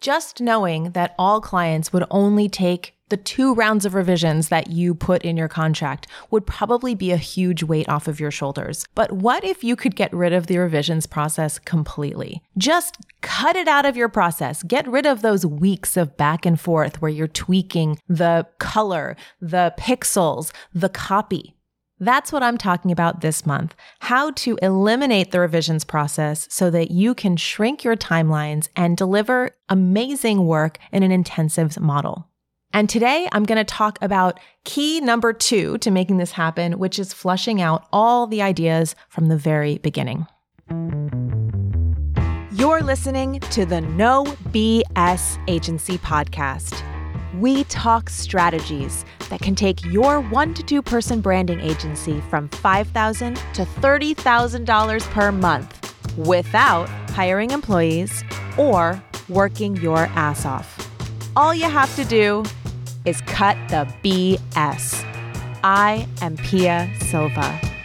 Just knowing that all clients would only take the two rounds of revisions that you put in your contract would probably be a huge weight off of your shoulders. But what if you could get rid of the revisions process completely? Just cut it out of your process. Get rid of those weeks of back and forth where you're tweaking the color, the pixels, the copy. That's what I'm talking about this month how to eliminate the revisions process so that you can shrink your timelines and deliver amazing work in an intensive model. And today I'm going to talk about key number two to making this happen, which is flushing out all the ideas from the very beginning. You're listening to the No BS Agency Podcast. We talk strategies that can take your one to two person branding agency from 5,000 to $30,000 per month without hiring employees or working your ass off. All you have to do is cut the BS. I am Pia Silva.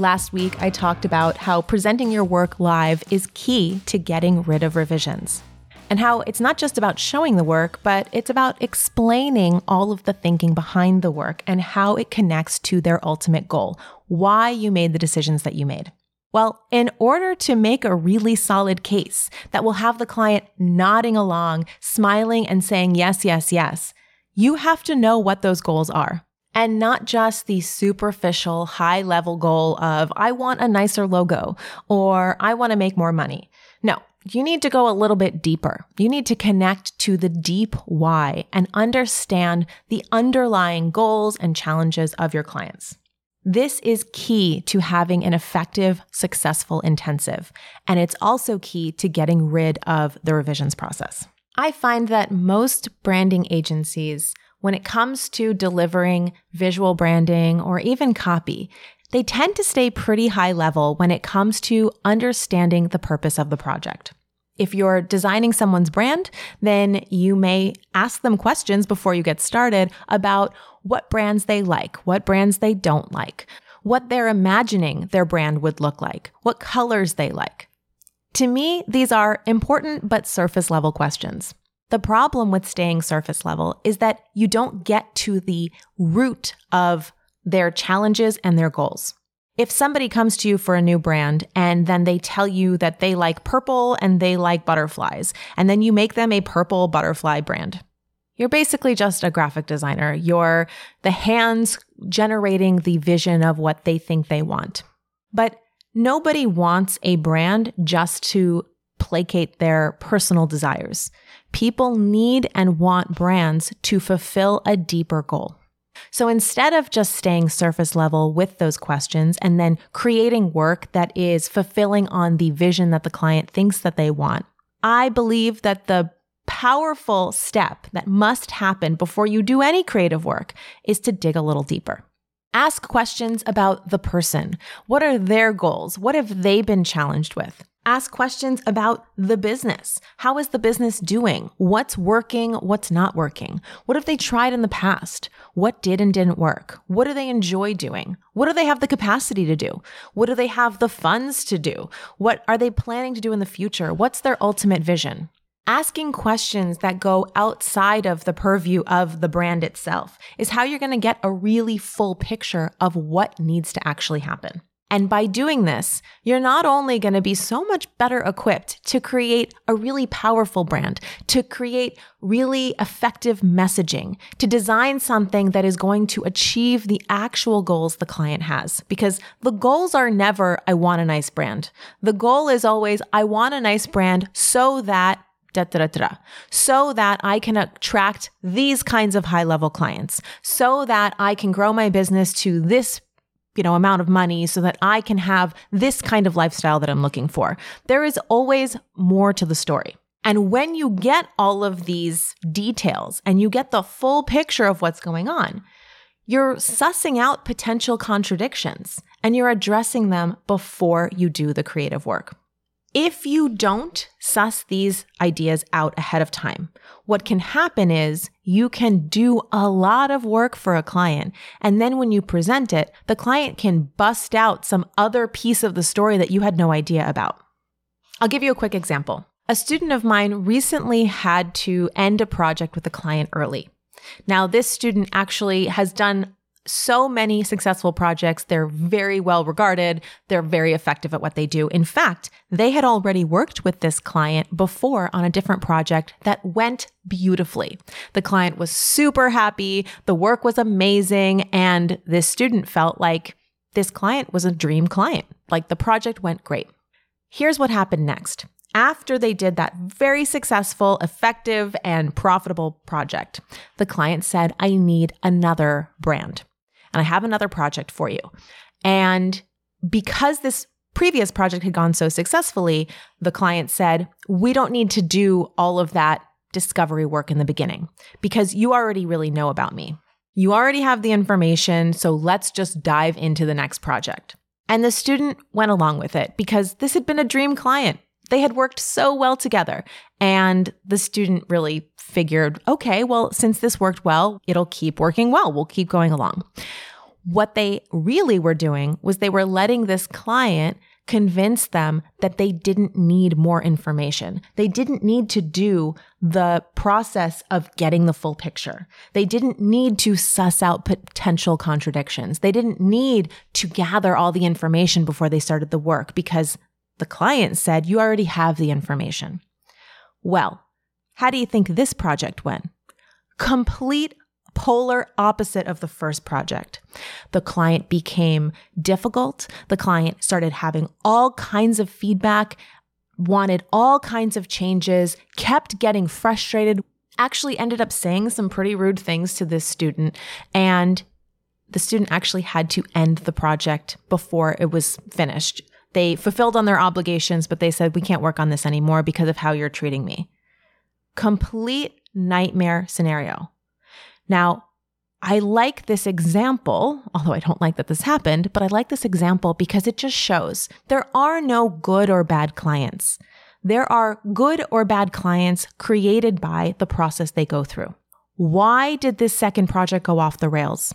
Last week, I talked about how presenting your work live is key to getting rid of revisions. And how it's not just about showing the work, but it's about explaining all of the thinking behind the work and how it connects to their ultimate goal, why you made the decisions that you made. Well, in order to make a really solid case that will have the client nodding along, smiling, and saying yes, yes, yes, you have to know what those goals are. And not just the superficial high level goal of, I want a nicer logo or I want to make more money. No, you need to go a little bit deeper. You need to connect to the deep why and understand the underlying goals and challenges of your clients. This is key to having an effective, successful intensive. And it's also key to getting rid of the revisions process. I find that most branding agencies when it comes to delivering visual branding or even copy, they tend to stay pretty high level when it comes to understanding the purpose of the project. If you're designing someone's brand, then you may ask them questions before you get started about what brands they like, what brands they don't like, what they're imagining their brand would look like, what colors they like. To me, these are important but surface level questions. The problem with staying surface level is that you don't get to the root of their challenges and their goals. If somebody comes to you for a new brand and then they tell you that they like purple and they like butterflies, and then you make them a purple butterfly brand, you're basically just a graphic designer. You're the hands generating the vision of what they think they want. But nobody wants a brand just to placate their personal desires. People need and want brands to fulfill a deeper goal. So instead of just staying surface level with those questions and then creating work that is fulfilling on the vision that the client thinks that they want, I believe that the powerful step that must happen before you do any creative work is to dig a little deeper. Ask questions about the person. What are their goals? What have they been challenged with? Ask questions about the business. How is the business doing? What's working? What's not working? What have they tried in the past? What did and didn't work? What do they enjoy doing? What do they have the capacity to do? What do they have the funds to do? What are they planning to do in the future? What's their ultimate vision? Asking questions that go outside of the purview of the brand itself is how you're going to get a really full picture of what needs to actually happen. And by doing this, you're not only going to be so much better equipped to create a really powerful brand, to create really effective messaging, to design something that is going to achieve the actual goals the client has. Because the goals are never, I want a nice brand. The goal is always, I want a nice brand so that Da, da, da, so that I can attract these kinds of high level clients, so that I can grow my business to this you know, amount of money so that I can have this kind of lifestyle that I'm looking for. There is always more to the story. And when you get all of these details and you get the full picture of what's going on, you're sussing out potential contradictions and you're addressing them before you do the creative work. If you don't suss these ideas out ahead of time, what can happen is you can do a lot of work for a client. And then when you present it, the client can bust out some other piece of the story that you had no idea about. I'll give you a quick example. A student of mine recently had to end a project with a client early. Now, this student actually has done so many successful projects. They're very well regarded. They're very effective at what they do. In fact, they had already worked with this client before on a different project that went beautifully. The client was super happy. The work was amazing. And this student felt like this client was a dream client. Like the project went great. Here's what happened next after they did that very successful, effective, and profitable project, the client said, I need another brand and I have another project for you. And because this previous project had gone so successfully, the client said, We don't need to do all of that discovery work in the beginning because you already really know about me. You already have the information, so let's just dive into the next project. And the student went along with it because this had been a dream client. They had worked so well together. And the student really figured, okay, well, since this worked well, it'll keep working well. We'll keep going along. What they really were doing was they were letting this client convince them that they didn't need more information. They didn't need to do the process of getting the full picture. They didn't need to suss out potential contradictions. They didn't need to gather all the information before they started the work because the client said, You already have the information. Well, how do you think this project went? Complete polar opposite of the first project. The client became difficult. The client started having all kinds of feedback, wanted all kinds of changes, kept getting frustrated, actually ended up saying some pretty rude things to this student. And the student actually had to end the project before it was finished they fulfilled on their obligations, but they said, we can't work on this anymore because of how you're treating me. Complete nightmare scenario. Now, I like this example, although I don't like that this happened, but I like this example because it just shows there are no good or bad clients. There are good or bad clients created by the process they go through. Why did this second project go off the rails?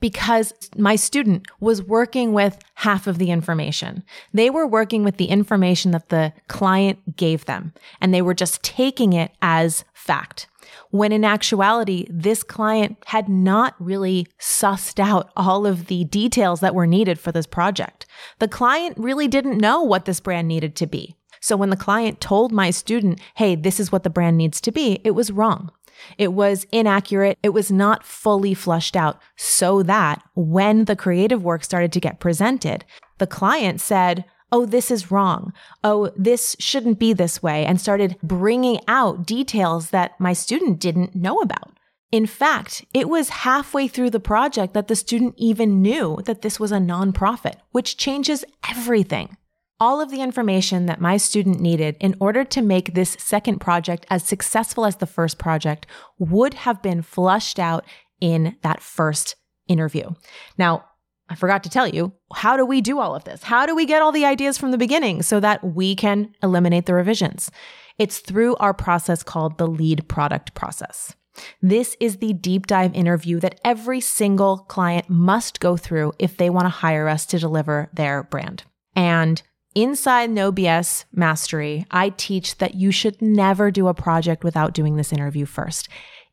Because my student was working with half of the information. They were working with the information that the client gave them, and they were just taking it as fact. When in actuality, this client had not really sussed out all of the details that were needed for this project. The client really didn't know what this brand needed to be. So when the client told my student, hey, this is what the brand needs to be, it was wrong. It was inaccurate. It was not fully flushed out so that when the creative work started to get presented, the client said, Oh, this is wrong. Oh, this shouldn't be this way, and started bringing out details that my student didn't know about. In fact, it was halfway through the project that the student even knew that this was a nonprofit, which changes everything all of the information that my student needed in order to make this second project as successful as the first project would have been flushed out in that first interview. Now, I forgot to tell you, how do we do all of this? How do we get all the ideas from the beginning so that we can eliminate the revisions? It's through our process called the lead product process. This is the deep dive interview that every single client must go through if they want to hire us to deliver their brand. And Inside No BS Mastery, I teach that you should never do a project without doing this interview first,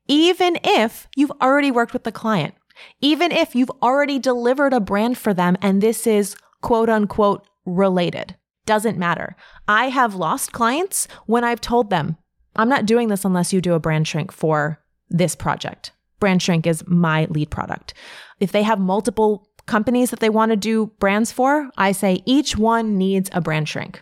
even if you've already worked with the client, even if you've already delivered a brand for them and this is quote unquote related. Doesn't matter. I have lost clients when I've told them, I'm not doing this unless you do a brand shrink for this project. Brand shrink is my lead product. If they have multiple companies that they want to do brands for, I say each one needs a brand shrink.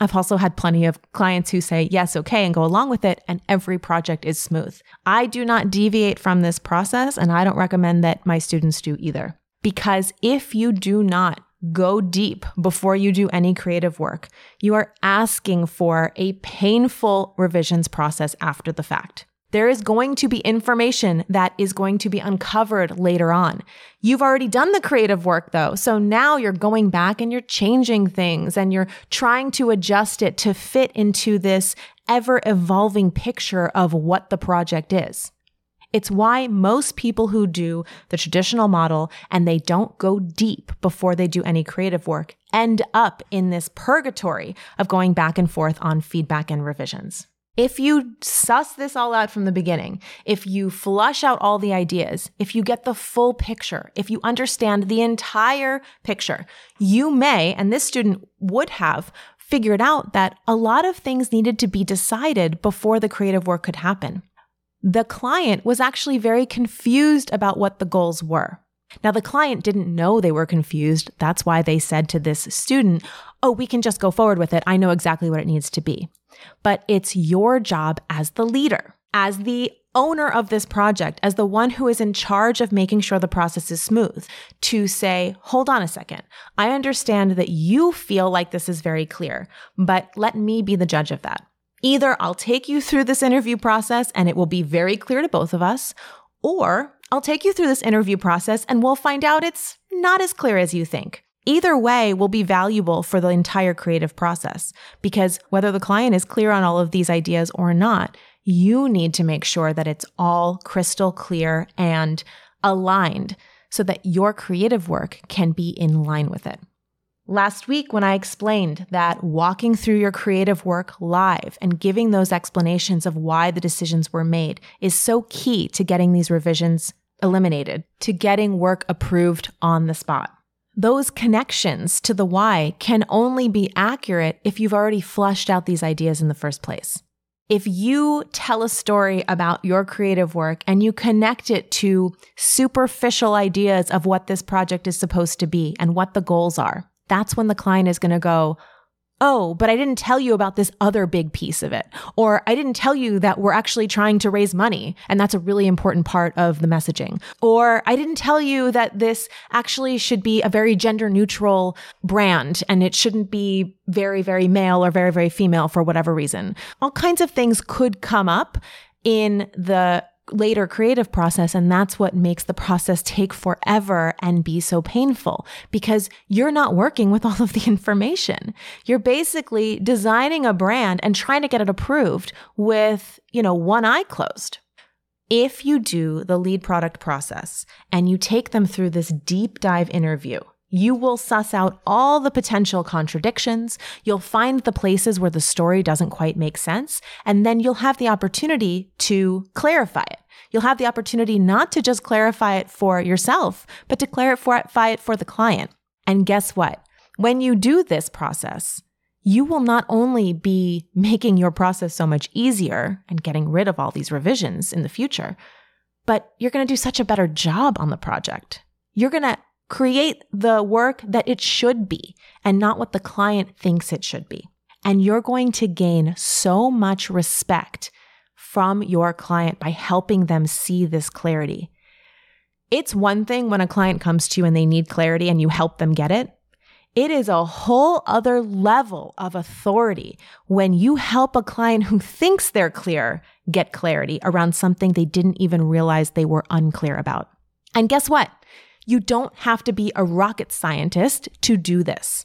I've also had plenty of clients who say yes, okay, and go along with it, and every project is smooth. I do not deviate from this process, and I don't recommend that my students do either. Because if you do not go deep before you do any creative work, you are asking for a painful revisions process after the fact. There is going to be information that is going to be uncovered later on. You've already done the creative work though. So now you're going back and you're changing things and you're trying to adjust it to fit into this ever evolving picture of what the project is. It's why most people who do the traditional model and they don't go deep before they do any creative work end up in this purgatory of going back and forth on feedback and revisions. If you suss this all out from the beginning, if you flush out all the ideas, if you get the full picture, if you understand the entire picture, you may, and this student would have, figured out that a lot of things needed to be decided before the creative work could happen. The client was actually very confused about what the goals were. Now, the client didn't know they were confused. That's why they said to this student, Oh, we can just go forward with it. I know exactly what it needs to be. But it's your job as the leader, as the owner of this project, as the one who is in charge of making sure the process is smooth, to say, hold on a second. I understand that you feel like this is very clear, but let me be the judge of that. Either I'll take you through this interview process and it will be very clear to both of us, or I'll take you through this interview process and we'll find out it's not as clear as you think. Either way will be valuable for the entire creative process because whether the client is clear on all of these ideas or not, you need to make sure that it's all crystal clear and aligned so that your creative work can be in line with it. Last week, when I explained that walking through your creative work live and giving those explanations of why the decisions were made is so key to getting these revisions eliminated, to getting work approved on the spot. Those connections to the why can only be accurate if you've already flushed out these ideas in the first place. If you tell a story about your creative work and you connect it to superficial ideas of what this project is supposed to be and what the goals are, that's when the client is going to go, oh, but I didn't tell you about this other big piece of it. Or I didn't tell you that we're actually trying to raise money. And that's a really important part of the messaging. Or I didn't tell you that this actually should be a very gender neutral brand and it shouldn't be very, very male or very, very female for whatever reason. All kinds of things could come up in the later creative process. And that's what makes the process take forever and be so painful because you're not working with all of the information. You're basically designing a brand and trying to get it approved with, you know, one eye closed. If you do the lead product process and you take them through this deep dive interview, you will suss out all the potential contradictions. You'll find the places where the story doesn't quite make sense. And then you'll have the opportunity to clarify it. You'll have the opportunity not to just clarify it for yourself, but to clarify it for the client. And guess what? When you do this process, you will not only be making your process so much easier and getting rid of all these revisions in the future, but you're going to do such a better job on the project. You're going to create the work that it should be and not what the client thinks it should be. And you're going to gain so much respect from your client by helping them see this clarity. It's one thing when a client comes to you and they need clarity and you help them get it. It is a whole other level of authority when you help a client who thinks they're clear get clarity around something they didn't even realize they were unclear about. And guess what? You don't have to be a rocket scientist to do this.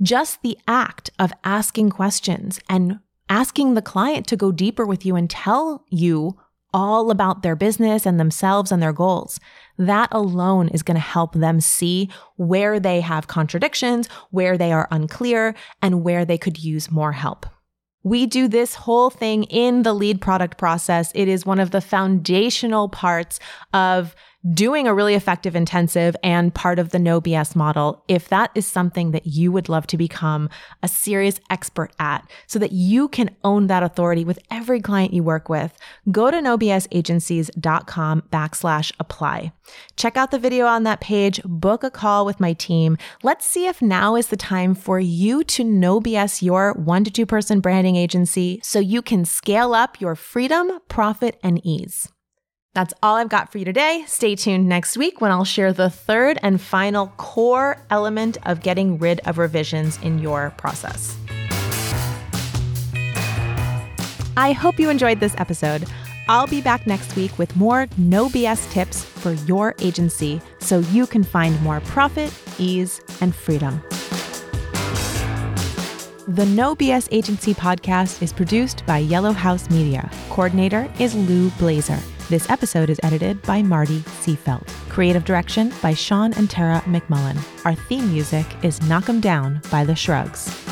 Just the act of asking questions and asking the client to go deeper with you and tell you all about their business and themselves and their goals. That alone is going to help them see where they have contradictions, where they are unclear, and where they could use more help. We do this whole thing in the lead product process. It is one of the foundational parts of doing a really effective intensive and part of the no BS model, if that is something that you would love to become a serious expert at so that you can own that authority with every client you work with, go to nobsagencies.com backslash apply. Check out the video on that page, book a call with my team. Let's see if now is the time for you to no BS your one to two person branding agency so you can scale up your freedom, profit, and ease. That's all I've got for you today. Stay tuned next week when I'll share the third and final core element of getting rid of revisions in your process. I hope you enjoyed this episode. I'll be back next week with more no BS tips for your agency so you can find more profit, ease, and freedom. The No BS Agency podcast is produced by Yellow House Media. Coordinator is Lou Blazer. This episode is edited by Marty Seafelt. Creative direction by Sean and Tara McMullen. Our theme music is Knock 'em Down by The Shrugs.